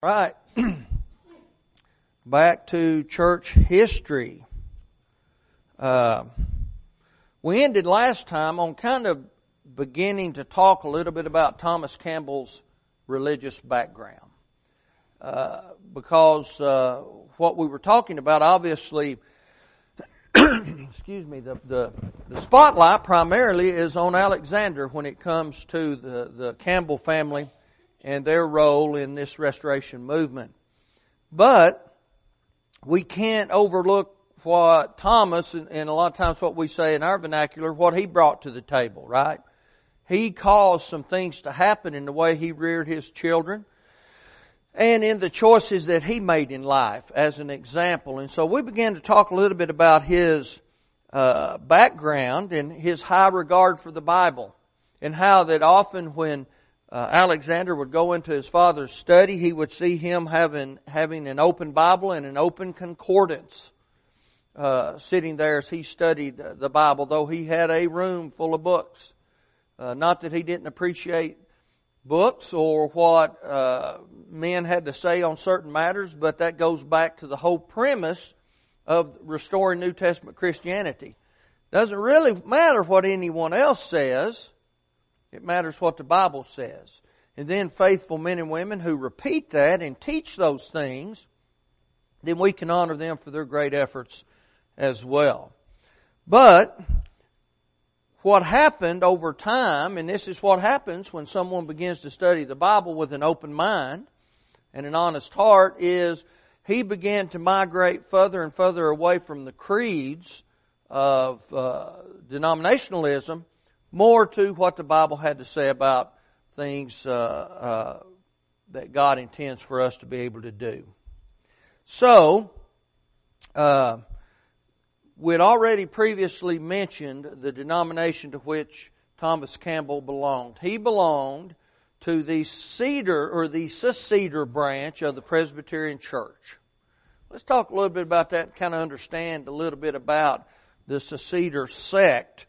Right. Back to church history. Uh, we ended last time on kind of beginning to talk a little bit about Thomas Campbell's religious background. Uh, because uh, what we were talking about, obviously, excuse me, the, the, the spotlight primarily is on Alexander when it comes to the, the Campbell family and their role in this restoration movement. But we can't overlook what Thomas, and, a lot of times what we say in our vernacular, what he brought to the table, right? He caused some things to happen in the way he reared his children and in the choices that he made in life as an example. And so we began to talk a little bit about his uh, background and his high regard for the Bible and how that often when uh, Alexander would go into his father's study, he would see him having having an open Bible and an open concordance, uh, sitting there as he studied the Bible. Though he had a room full of books, uh, not that he didn't appreciate books or what uh, men had to say on certain matters, but that goes back to the whole premise of restoring New Testament Christianity. Doesn't really matter what anyone else says it matters what the Bible says. And then faithful men and women who repeat that and teach those things, then we can honor them for their great efforts as well. But what happened over time, and this is what happens when someone begins to study the Bible with an open mind and an honest heart, is he began to migrate further and further away from the creeds of uh, denominationalism more to what the Bible had to say about things uh, uh, that God intends for us to be able to do. So, uh, we'd already previously mentioned the denomination to which Thomas Campbell belonged. He belonged to the Cedar or the Seceder branch of the Presbyterian Church. Let's talk a little bit about that and kind of understand a little bit about the Seceder sect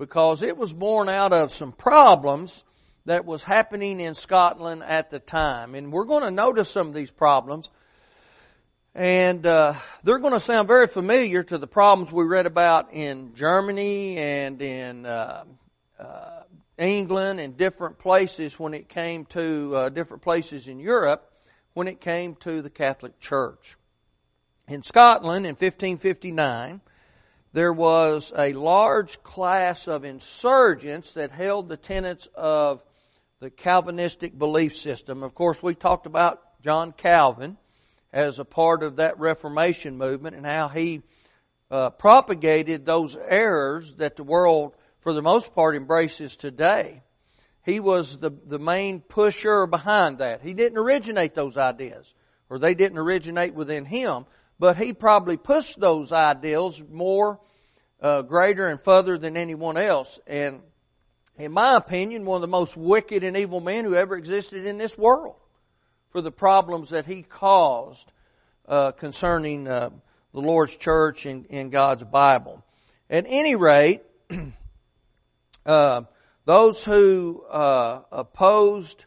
because it was born out of some problems that was happening in Scotland at the time. And we're going to notice some of these problems. And uh, they're going to sound very familiar to the problems we read about in Germany and in uh, uh, England and different places when it came to uh, different places in Europe when it came to the Catholic Church. In Scotland in 1559, there was a large class of insurgents that held the tenets of the Calvinistic belief system. Of course, we talked about John Calvin as a part of that Reformation movement and how he uh, propagated those errors that the world, for the most part, embraces today. He was the, the main pusher behind that. He didn't originate those ideas, or they didn't originate within him, but he probably pushed those ideals more uh, greater and further than anyone else. And in my opinion, one of the most wicked and evil men who ever existed in this world for the problems that he caused uh, concerning uh, the Lord's church and, in God's Bible. At any rate, uh, those who uh, opposed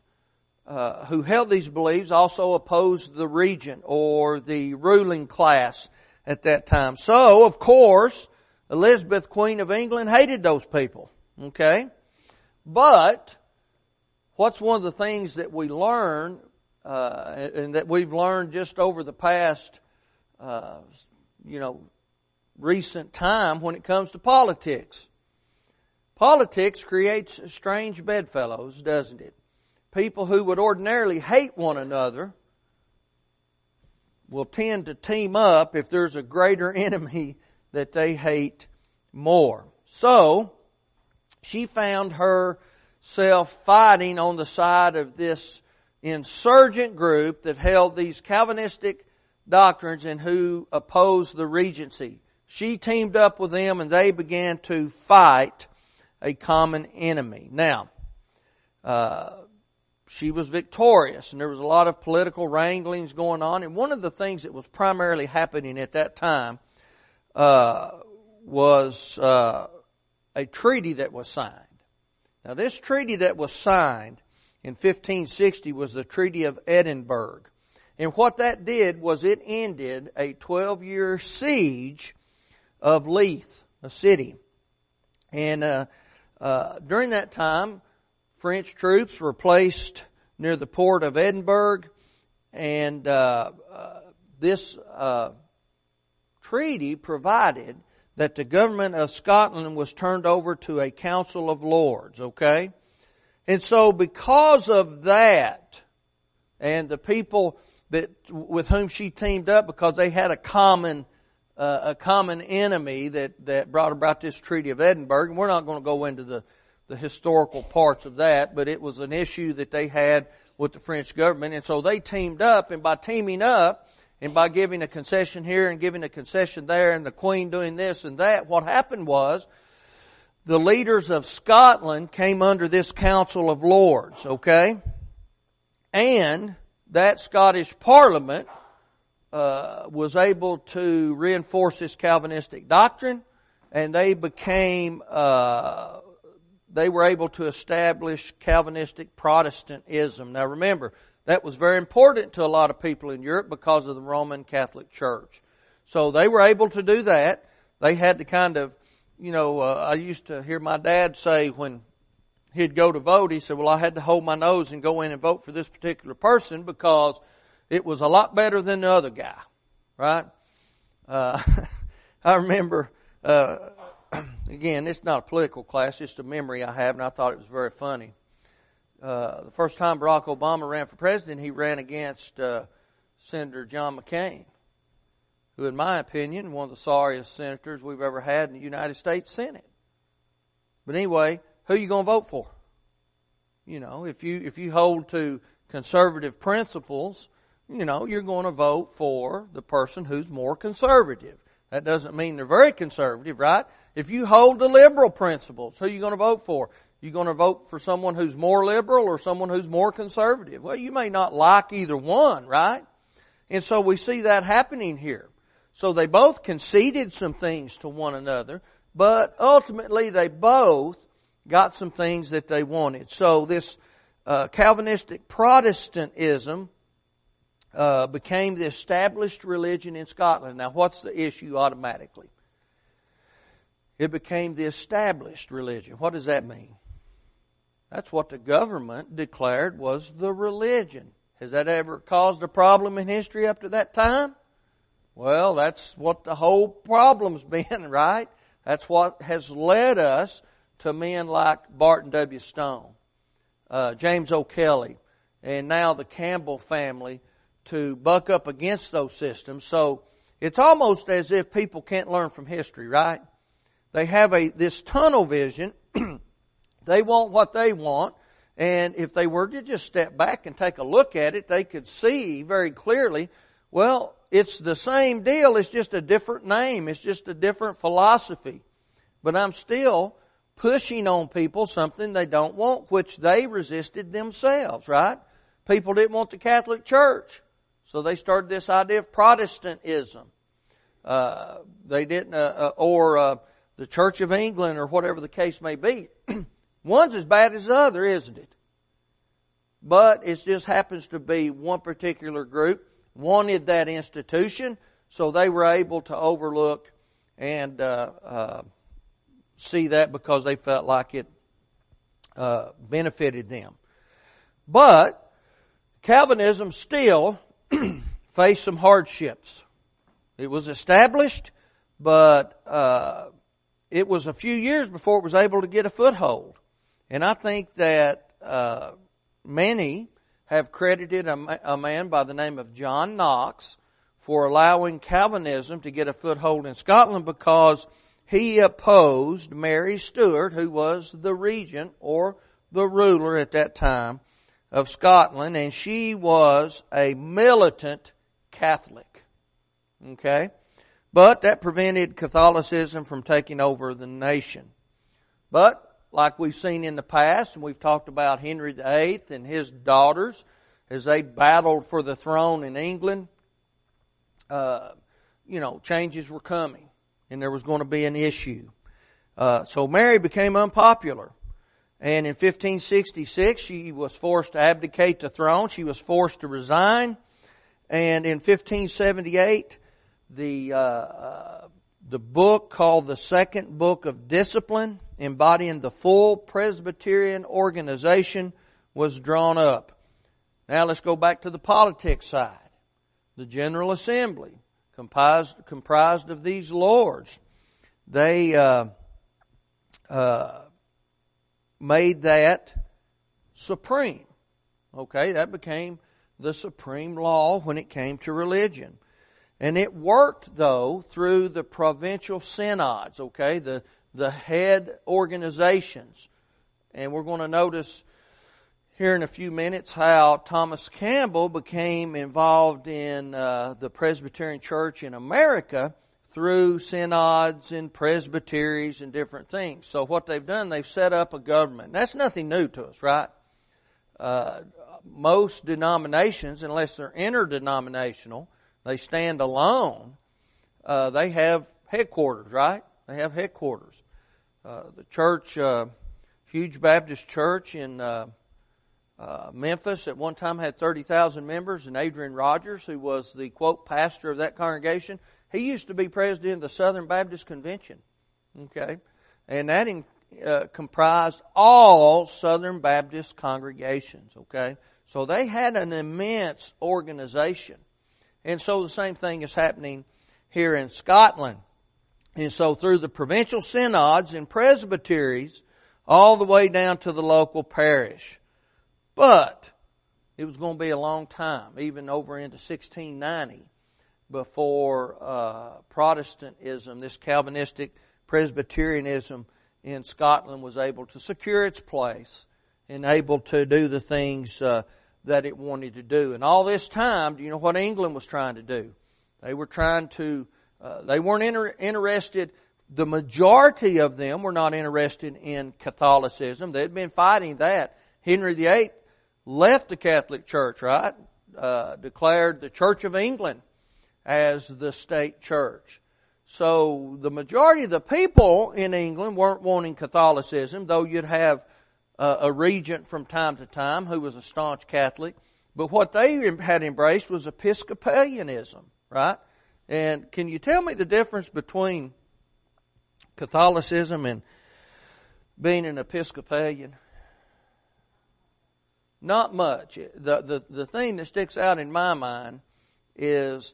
uh, who held these beliefs also opposed the regent or the ruling class at that time. So, of course, Elizabeth, Queen of England, hated those people. Okay? But, what's one of the things that we learn, uh, and that we've learned just over the past, uh, you know, recent time when it comes to politics? Politics creates strange bedfellows, doesn't it? People who would ordinarily hate one another will tend to team up if there's a greater enemy that they hate more. So, she found herself fighting on the side of this insurgent group that held these Calvinistic doctrines and who opposed the regency. She teamed up with them and they began to fight a common enemy. Now, uh, she was victorious and there was a lot of political wranglings going on. And one of the things that was primarily happening at that time uh, was uh, a treaty that was signed. Now, this treaty that was signed in 1560 was the Treaty of Edinburgh. And what that did was it ended a 12 year siege of Leith, a city. And uh, uh, during that time, French troops were placed near the port of Edinburgh, and uh, uh this uh, treaty provided that the government of Scotland was turned over to a council of lords. Okay, and so because of that, and the people that with whom she teamed up, because they had a common uh, a common enemy that, that brought about this Treaty of Edinburgh. And we're not going to go into the, the historical parts of that, but it was an issue that they had with the French government. And so they teamed up, and by teaming up, and by giving a concession here and giving a concession there, and the Queen doing this and that, what happened was, the leaders of Scotland came under this Council of Lords, okay? And that Scottish Parliament uh, was able to reinforce this Calvinistic doctrine, and they became uh, they were able to establish Calvinistic Protestantism. Now remember, that was very important to a lot of people in Europe because of the Roman Catholic Church. So they were able to do that. They had to kind of, you know, uh, I used to hear my dad say when he'd go to vote, he said, well, I had to hold my nose and go in and vote for this particular person because it was a lot better than the other guy, right? Uh, I remember, uh, again, it's not a political class, just a memory I have, and I thought it was very funny. Uh, the first time Barack Obama ran for president, he ran against uh, Senator John McCain, who, in my opinion, one of the sorriest senators we've ever had in the United States Senate. But anyway, who are you going to vote for? You know, if you if you hold to conservative principles, you know, you're going to vote for the person who's more conservative. That doesn't mean they're very conservative, right? If you hold the liberal principles, who are you going to vote for? You going to vote for someone who's more liberal or someone who's more conservative? Well, you may not like either one, right? And so we see that happening here. So they both conceded some things to one another, but ultimately they both got some things that they wanted. So this uh, Calvinistic Protestantism uh, became the established religion in Scotland. Now, what's the issue automatically? It became the established religion. What does that mean? That's what the government declared was the religion. Has that ever caused a problem in history up to that time? Well, that's what the whole problem's been, right? That's what has led us to men like Barton W. Stone, uh, James O'Kelly, and now the Campbell family to buck up against those systems. So it's almost as if people can't learn from history, right? They have a, this tunnel vision. they want what they want. And if they were to just step back and take a look at it, they could see very clearly, well, it's the same deal. It's just a different name. It's just a different philosophy. But I'm still pushing on people something they don't want, which they resisted themselves, right? People didn't want the Catholic Church. So they started this idea of Protestantism. Uh, they didn't, uh, uh, or uh, the Church of England, or whatever the case may be. One's as bad as the other, isn't it? But it just happens to be one particular group wanted that institution, so they were able to overlook and uh, uh, see that because they felt like it benefited them. But Calvinism still faced some hardships. It was established, but uh, it was a few years before it was able to get a foothold. And I think that uh, many have credited a, a man by the name of John Knox for allowing Calvinism to get a foothold in Scotland because he opposed Mary Stuart, who was the regent or the ruler at that time of Scotland, and she was a militant Catholic. Okay? But that prevented Catholicism from taking over the nation. But, like we've seen in the past, and we've talked about Henry VIII and his daughters as they battled for the throne in England, uh, you know, changes were coming, and there was going to be an issue. Uh, so Mary became unpopular. And in 1566, she was forced to abdicate the throne. She was forced to resign. And in 1578, the, uh, uh, the book called the Second Book of Discipline, embodying the full Presbyterian organization, was drawn up. Now let's go back to the politics side. The General Assembly, comprised, comprised of these lords, they uh, uh, made that supreme. Okay, that became the supreme law when it came to religion. And it worked though through the provincial synods, okay, the, the head organizations. And we're going to notice here in a few minutes how Thomas Campbell became involved in uh, the Presbyterian Church in America through synods and presbyteries and different things. So what they've done, they've set up a government. That's nothing new to us, right? Uh, most denominations, unless they're interdenominational, they stand alone. Uh, they have headquarters, right? They have headquarters. Uh, the church, uh, huge Baptist church in uh, uh, Memphis, at one time had thirty thousand members, and Adrian Rogers, who was the quote pastor of that congregation, he used to be president of the Southern Baptist Convention. Okay, and that in, uh, comprised all Southern Baptist congregations. Okay, so they had an immense organization. And so the same thing is happening here in Scotland. And so through the provincial synods and presbyteries, all the way down to the local parish. But it was going to be a long time, even over into 1690, before uh, Protestantism, this Calvinistic Presbyterianism in Scotland, was able to secure its place and able to do the things uh, that it wanted to do. And all this time, do you know what England was trying to do? They were trying to, uh, they weren't inter- interested, the majority of them were not interested in Catholicism. They'd been fighting that. Henry VIII left the Catholic Church, right? Uh, declared the Church of England as the state church. So the majority of the people in England weren't wanting Catholicism, though you'd have uh, a regent from time to time who was a staunch Catholic. But what they had embraced was Episcopalianism, right? And can you tell me the difference between Catholicism and being an Episcopalian? Not much. The, the, the thing that sticks out in my mind is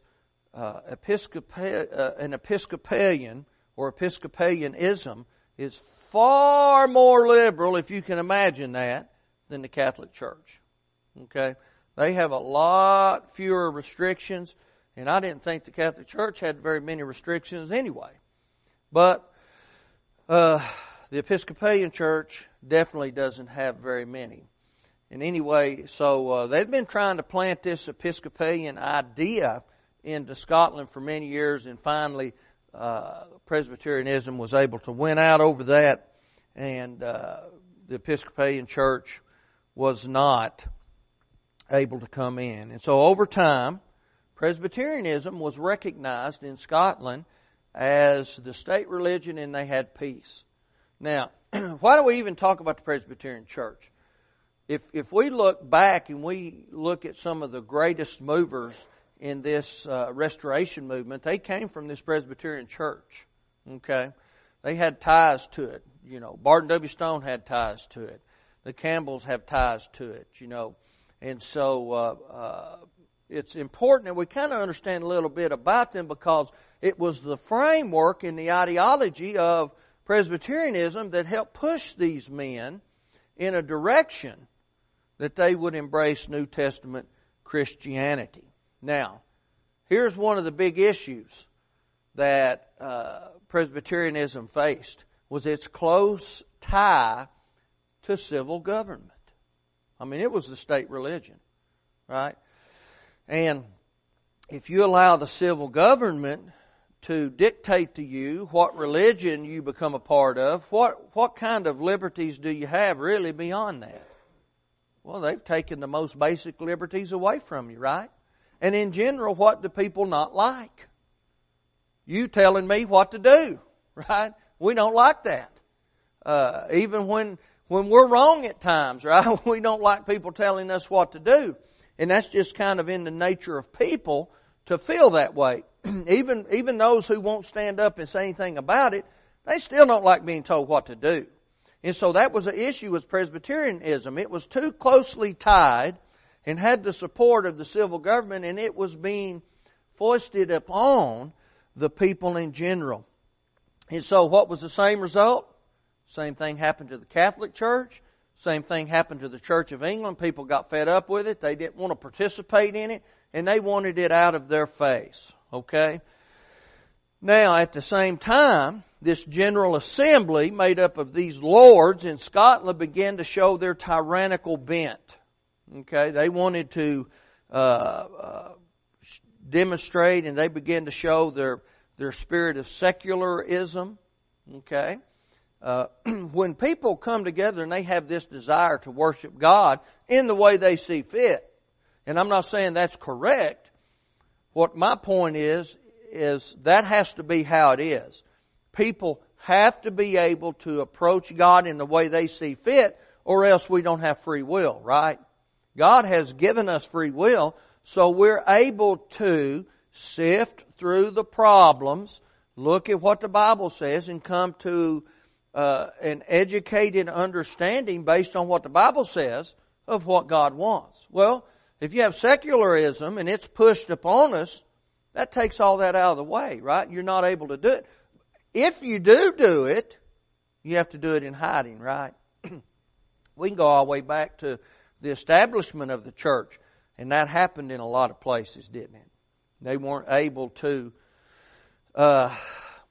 uh, Episcopa- uh, an Episcopalian or Episcopalianism is far more liberal, if you can imagine that, than the Catholic Church. Okay? They have a lot fewer restrictions, and I didn't think the Catholic Church had very many restrictions anyway. But uh, the Episcopalian Church definitely doesn't have very many. And anyway, so uh, they've been trying to plant this Episcopalian idea into Scotland for many years, and finally uh, Presbyterianism was able to win out over that, and uh, the Episcopalian Church was not able to come in. And so over time, Presbyterianism was recognized in Scotland as the state religion and they had peace. Now, why do we even talk about the Presbyterian Church? If, if we look back and we look at some of the greatest movers in this uh, restoration movement, they came from this Presbyterian church. Okay, they had ties to it. You know, Barton W. Stone had ties to it. The Campbells have ties to it. You know, and so uh, uh, it's important that we kind of understand a little bit about them because it was the framework and the ideology of Presbyterianism that helped push these men in a direction that they would embrace New Testament Christianity. Now, here's one of the big issues that uh, Presbyterianism faced was its close tie to civil government. I mean, it was the state religion, right? And if you allow the civil government to dictate to you what religion you become a part of, what, what kind of liberties do you have really beyond that? Well, they've taken the most basic liberties away from you, right? And in general, what do people not like? You telling me what to do, right? We don't like that. Uh, even when when we're wrong at times, right? We don't like people telling us what to do. And that's just kind of in the nature of people to feel that way. even, even those who won't stand up and say anything about it, they still don't like being told what to do. And so that was an issue with Presbyterianism. It was too closely tied and had the support of the civil government and it was being foisted upon the people in general. And so what was the same result? Same thing happened to the Catholic Church. Same thing happened to the Church of England. People got fed up with it. They didn't want to participate in it and they wanted it out of their face. Okay? Now, at the same time, this General Assembly made up of these lords in Scotland began to show their tyrannical bent. Okay? They wanted to, uh, uh, demonstrate and they began to show their, their spirit of secularism. Okay? Uh, when people come together and they have this desire to worship God in the way they see fit, and I'm not saying that's correct, what my point is, is that has to be how it is. People have to be able to approach God in the way they see fit, or else we don't have free will, right? God has given us free will, so we're able to sift through the problems, look at what the Bible says, and come to uh, an educated understanding based on what the Bible says of what God wants. Well, if you have secularism and it's pushed upon us, that takes all that out of the way, right? You're not able to do it. If you do do it, you have to do it in hiding, right? we can go all the way back to the establishment of the church, and that happened in a lot of places, didn't it? They weren't able to uh,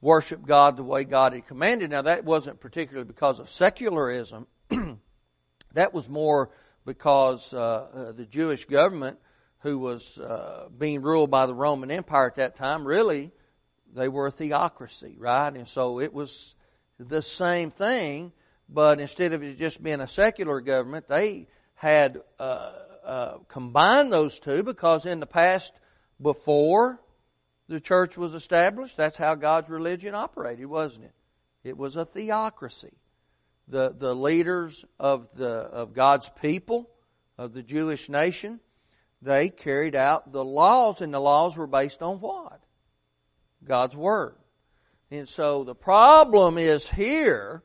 worship God the way God had commanded. Now, that wasn't particularly because of secularism. that was more because uh, uh, the Jewish government, who was uh, being ruled by the Roman Empire at that time, really they were a theocracy, right? And so it was the same thing, but instead of it just being a secular government, they had uh, uh, combined those two because in the past, before the church was established. That's how God's religion operated, wasn't it? It was a theocracy. The, the leaders of the, of God's people, of the Jewish nation, they carried out the laws and the laws were based on what? God's Word. And so the problem is here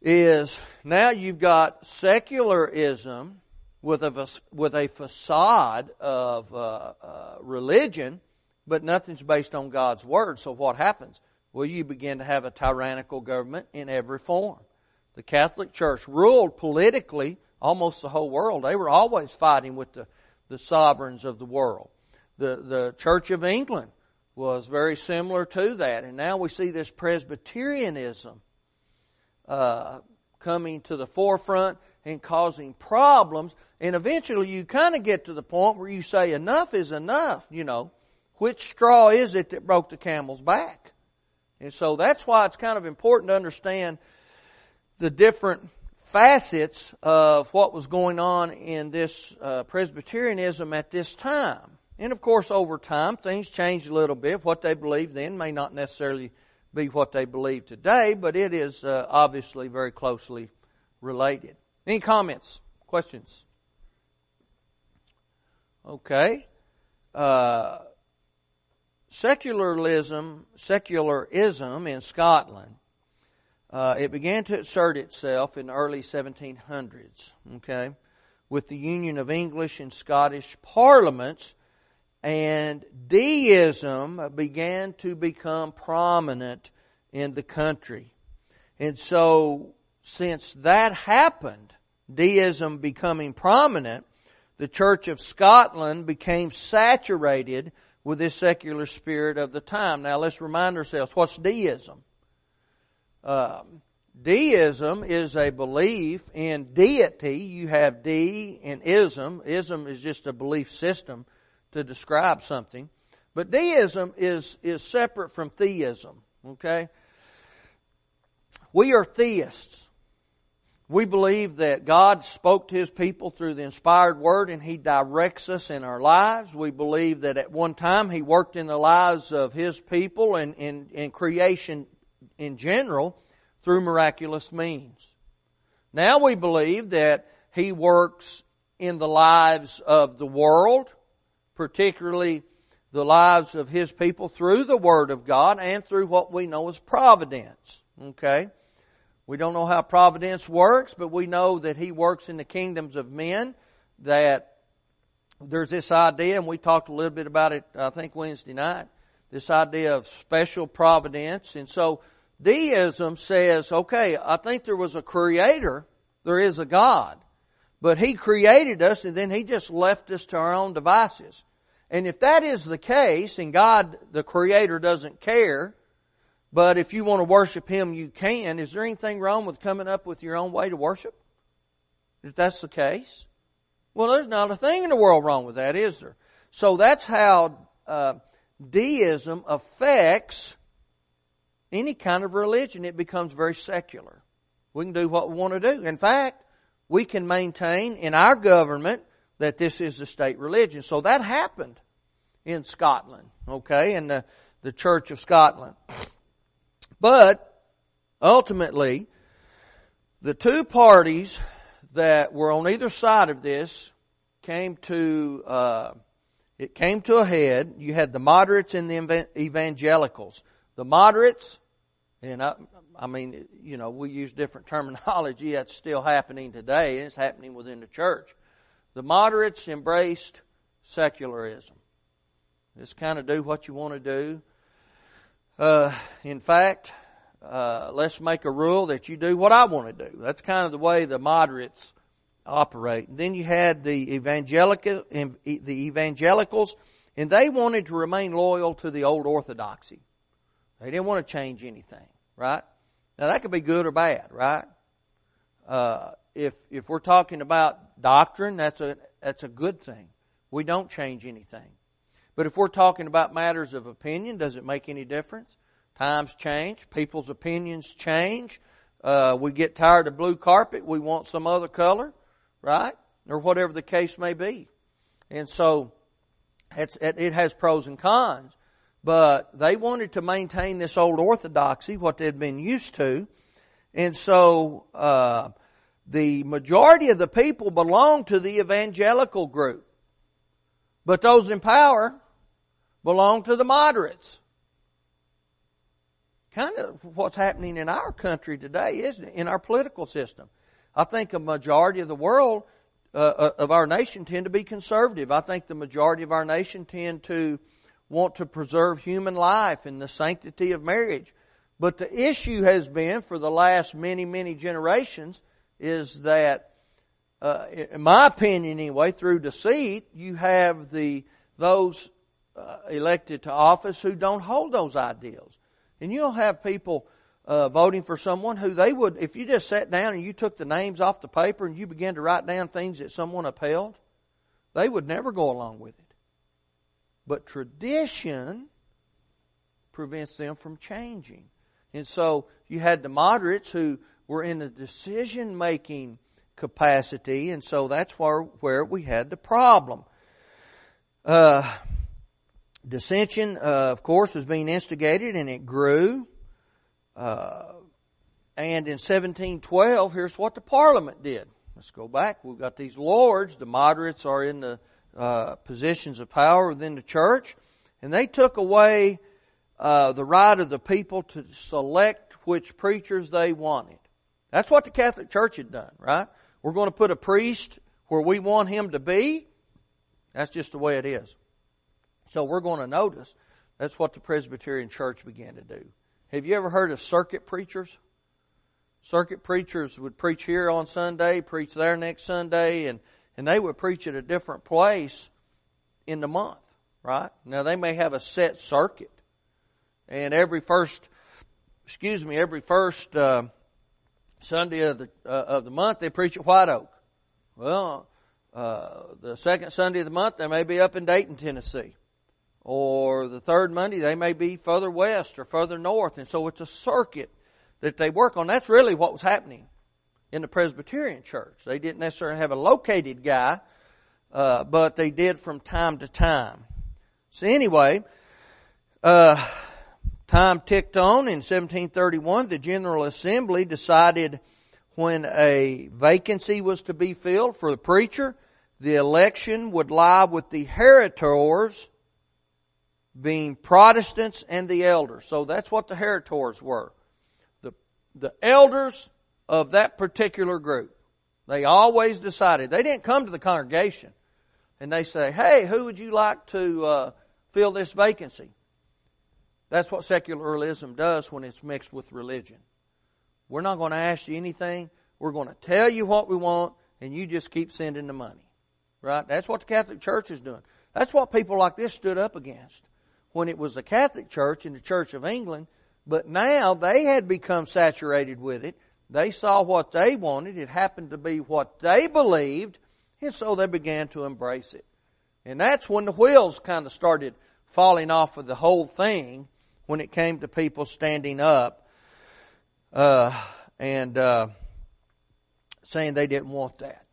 is now you've got secularism with a, with a facade of uh, uh, religion but nothing's based on God's Word. So what happens? Well, you begin to have a tyrannical government in every form. The Catholic Church ruled politically almost the whole world. They were always fighting with the, the sovereigns of the world. The, the Church of England was very similar to that. And now we see this Presbyterianism uh, coming to the forefront and causing problems. And eventually you kind of get to the point where you say enough is enough, you know. Which straw is it that broke the camel's back? And so that's why it's kind of important to understand the different facets of what was going on in this uh, Presbyterianism at this time. And of course, over time, things changed a little bit. What they believed then may not necessarily be what they believe today, but it is uh, obviously very closely related. Any comments? Questions? Okay. Uh, secularism, secularism in Scotland, uh, it began to assert itself in the early 1700s, okay, with the union of English and Scottish parliaments, and deism began to become prominent in the country. And so, since that happened, deism becoming prominent, the Church of Scotland became saturated with this secular spirit of the time. Now let's remind ourselves, what's deism? Um, deism is a belief in deity. You have D and ism. Ism is just a belief system to describe something. But deism is, is separate from theism. Okay? We are theists. We believe that God spoke to His people through the inspired Word and He directs us in our lives. We believe that at one time He worked in the lives of His people and in creation in general through miraculous means. Now we believe that He works in the lives of the world, particularly the lives of His people through the Word of God and through what we know as providence. Okay? We don't know how providence works, but we know that He works in the kingdoms of men, that there's this idea, and we talked a little bit about it, I think Wednesday night, this idea of special providence. And so, deism says, okay, I think there was a creator, there is a God, but He created us and then He just left us to our own devices. And if that is the case, and God, the Creator, doesn't care, but if you want to worship Him, you can, is there anything wrong with coming up with your own way to worship? If that's the case? Well, there's not a thing in the world wrong with that, is there? So that's how uh, deism affects any kind of religion. It becomes very secular. We can do what we want to do. In fact, we can maintain in our government that this is the state religion. So that happened in Scotland, okay, in the, the Church of Scotland. But ultimately, the two parties that were on either side of this came to uh, it came to a head. You had the moderates and the evangelicals. The moderates, and I, I mean, you know, we use different terminology. That's still happening today, and it's happening within the church. The moderates embraced secularism. Just kind of do what you want to do. Uh, in fact, uh, let's make a rule that you do what I want to do. That's kind of the way the moderates operate. And then you had the evangelical, the evangelicals, and they wanted to remain loyal to the old orthodoxy. They didn't want to change anything, right? Now that could be good or bad, right? Uh, if if we're talking about doctrine, that's a that's a good thing. We don't change anything. But if we're talking about matters of opinion, does it make any difference? Times change, people's opinions change. Uh, we get tired of blue carpet, we want some other color, right? Or whatever the case may be. And so it has pros and cons, but they wanted to maintain this old orthodoxy, what they'd been used to. And so uh, the majority of the people belonged to the evangelical group. But those in power belong to the moderates. Kind of what's happening in our country today, isn't it? In our political system. I think a majority of the world, uh, uh of our nation tend to be conservative. I think the majority of our nation tend to want to preserve human life and the sanctity of marriage. But the issue has been for the last many, many generations is that, uh, in my opinion anyway, through deceit, you have the, those uh, elected to office who don't hold those ideals. And you'll have people uh, voting for someone who they would, if you just sat down and you took the names off the paper and you began to write down things that someone upheld, they would never go along with it. But tradition prevents them from changing. And so you had the moderates who were in the decision making capacity, and so that's where, where we had the problem. Uh, dissension, uh, of course, was being instigated and it grew. Uh, and in 1712, here's what the Parliament did. Let's go back. We've got these lords. The moderates are in the uh, positions of power within the church, and they took away uh, the right of the people to select which preachers they wanted. That's what the Catholic Church had done, right? We're going to put a priest where we want him to be. That's just the way it is. So we're going to notice that's what the Presbyterian Church began to do. Have you ever heard of circuit preachers? Circuit preachers would preach here on Sunday, preach there next Sunday, and, and they would preach at a different place in the month, right? Now they may have a set circuit. And every first, excuse me, every first, uh, Sunday of the uh, of the month they preach at White Oak. Well, uh, the second Sunday of the month they may be up in Dayton, Tennessee, or the third Monday they may be further west or further north, and so it's a circuit that they work on. That's really what was happening in the Presbyterian Church. They didn't necessarily have a located guy, uh, but they did from time to time. So anyway, uh, Time ticked on. In 1731, the General Assembly decided when a vacancy was to be filled for the preacher the election would lie with the heritors, being Protestants and the elders. So that's what the heritors were. The, the elders of that particular group. They always decided. They didn't come to the congregation and they say, hey, who would you like to uh, fill this vacancy? That's what secularism does when it's mixed with religion. We're not going to ask you anything. We're going to tell you what we want, and you just keep sending the money. Right? That's what the Catholic Church is doing. That's what people like this stood up against when it was the Catholic Church and the Church of England. But now they had become saturated with it. They saw what they wanted. It happened to be what they believed. And so they began to embrace it. And that's when the wheels kind of started falling off of the whole thing when it came to people standing up uh, and uh, saying they didn't want that.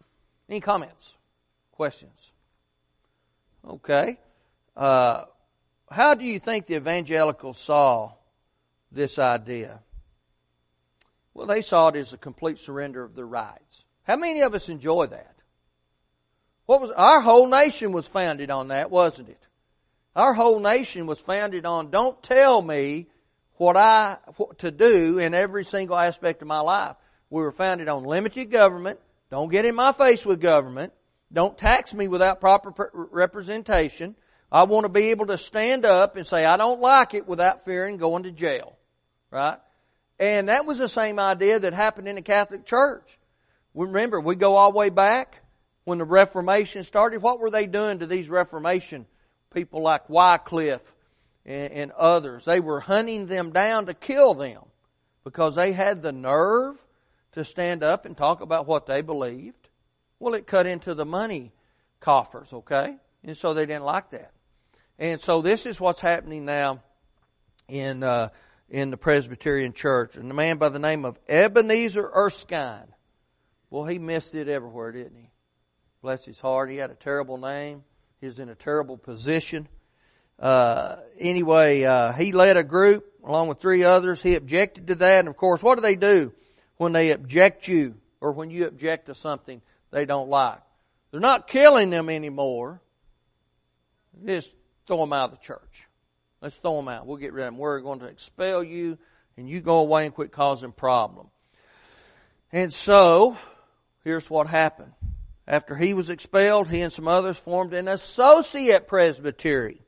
Any comments? Questions? Okay. Uh, how do you think the evangelicals saw this idea? Well, they saw it as a complete surrender of their rights. How many of us enjoy that? What was our whole nation was founded on that, wasn't it? Our whole nation was founded on don't tell me what I what to do in every single aspect of my life. We were founded on limited government. Don't get in my face with government. Don't tax me without proper representation. I want to be able to stand up and say I don't like it without fearing going to jail. Right? And that was the same idea that happened in the Catholic Church. Remember, we go all the way back when the Reformation started. What were they doing to these Reformation people like Wycliffe and, and others. They were hunting them down to kill them because they had the nerve to stand up and talk about what they believed. Well, it cut into the money coffers, okay? And so they didn't like that. And so this is what's happening now in uh, in the Presbyterian Church. And a man by the name of Ebenezer Erskine. Well, he missed it everywhere, didn't he? Bless his heart. He had a terrible name. Was in a terrible position. Uh, anyway, uh, he led a group along with three others. He objected to that. And of course, what do they do when they object you or when you object to something they don't like? They're not killing them anymore. Just throw them out of the church. Let's throw them out. We'll get rid of them. We're going to expel you and you go away and quit causing problem. And so, here's what happened. After he was expelled, he and some others formed an associate presbytery.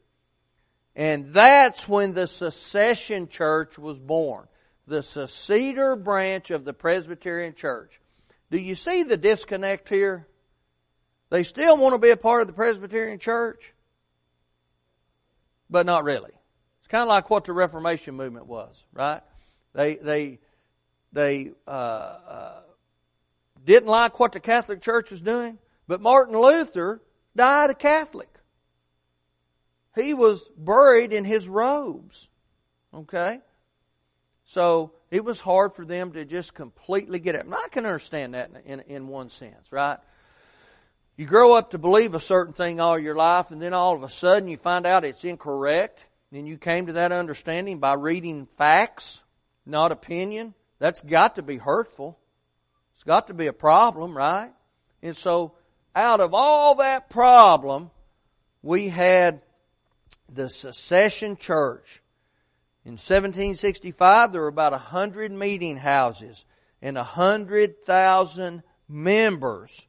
And that's when the secession church was born. The seceder branch of the Presbyterian church. Do you see the disconnect here? They still want to be a part of the Presbyterian church, but not really. It's kind of like what the Reformation movement was, right? They, they, they, uh, uh, didn't like what the Catholic Church was doing, but Martin Luther died a Catholic. He was buried in his robes. Okay? So it was hard for them to just completely get it. And I can understand that in, in, in one sense, right? You grow up to believe a certain thing all your life, and then all of a sudden you find out it's incorrect. And you came to that understanding by reading facts, not opinion. That's got to be hurtful. It's got to be a problem, right? And so, out of all that problem, we had the secession church. In 1765, there were about a hundred meeting houses and a hundred thousand members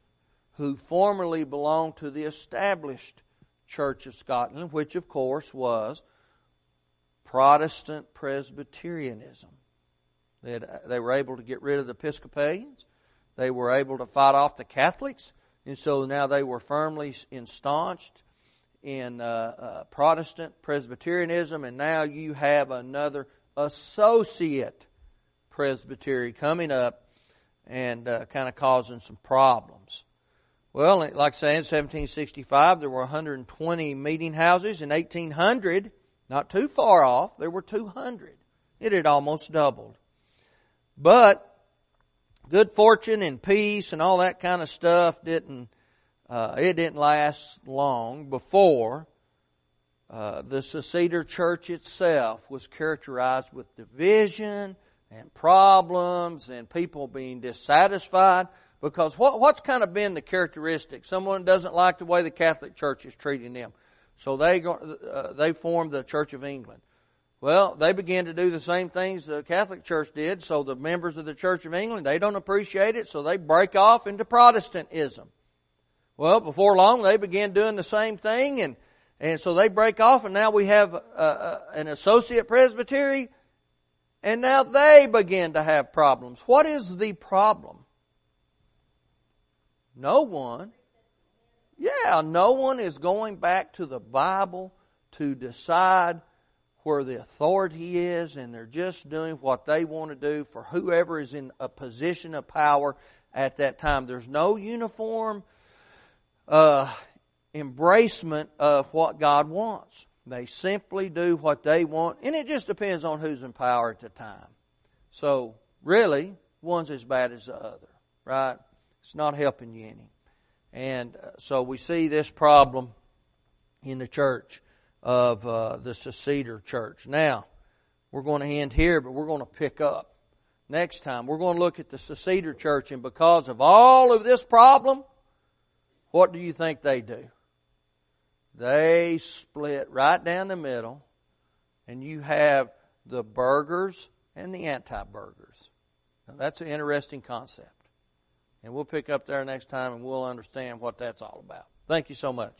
who formerly belonged to the established Church of Scotland, which of course was Protestant Presbyterianism. They, had, they were able to get rid of the Episcopalians. They were able to fight off the Catholics, and so now they were firmly ensconced in uh, uh, Protestant Presbyterianism, and now you have another associate presbytery coming up and uh, kind of causing some problems. Well, like I say, in 1765 there were 120 meeting houses. In 1800, not too far off, there were 200. It had almost doubled. But good fortune and peace and all that kind of stuff didn't uh, it didn't last long before uh, the Seceder Church itself was characterized with division and problems and people being dissatisfied Because what, what's kind of been the characteristic? Someone doesn't like the way the Catholic Church is treating them. So they, go, uh, they formed the Church of England. Well, they began to do the same things the Catholic Church did, so the members of the Church of England, they don't appreciate it, so they break off into Protestantism. Well, before long, they began doing the same thing, and, and so they break off, and now we have uh, uh, an associate presbytery, and now they begin to have problems. What is the problem? No one. Yeah, no one is going back to the Bible to decide where the authority is, and they're just doing what they want to do for whoever is in a position of power at that time. There's no uniform uh, embracement of what God wants. They simply do what they want, and it just depends on who's in power at the time. So, really, one's as bad as the other, right? It's not helping you any. And uh, so we see this problem in the church of uh, the Seceder church. Now, we're going to end here, but we're going to pick up next time. We're going to look at the Seceder church, and because of all of this problem, what do you think they do? They split right down the middle, and you have the burghers and the anti-burghers. Now, that's an interesting concept. And we'll pick up there next time and we'll understand what that's all about. Thank you so much.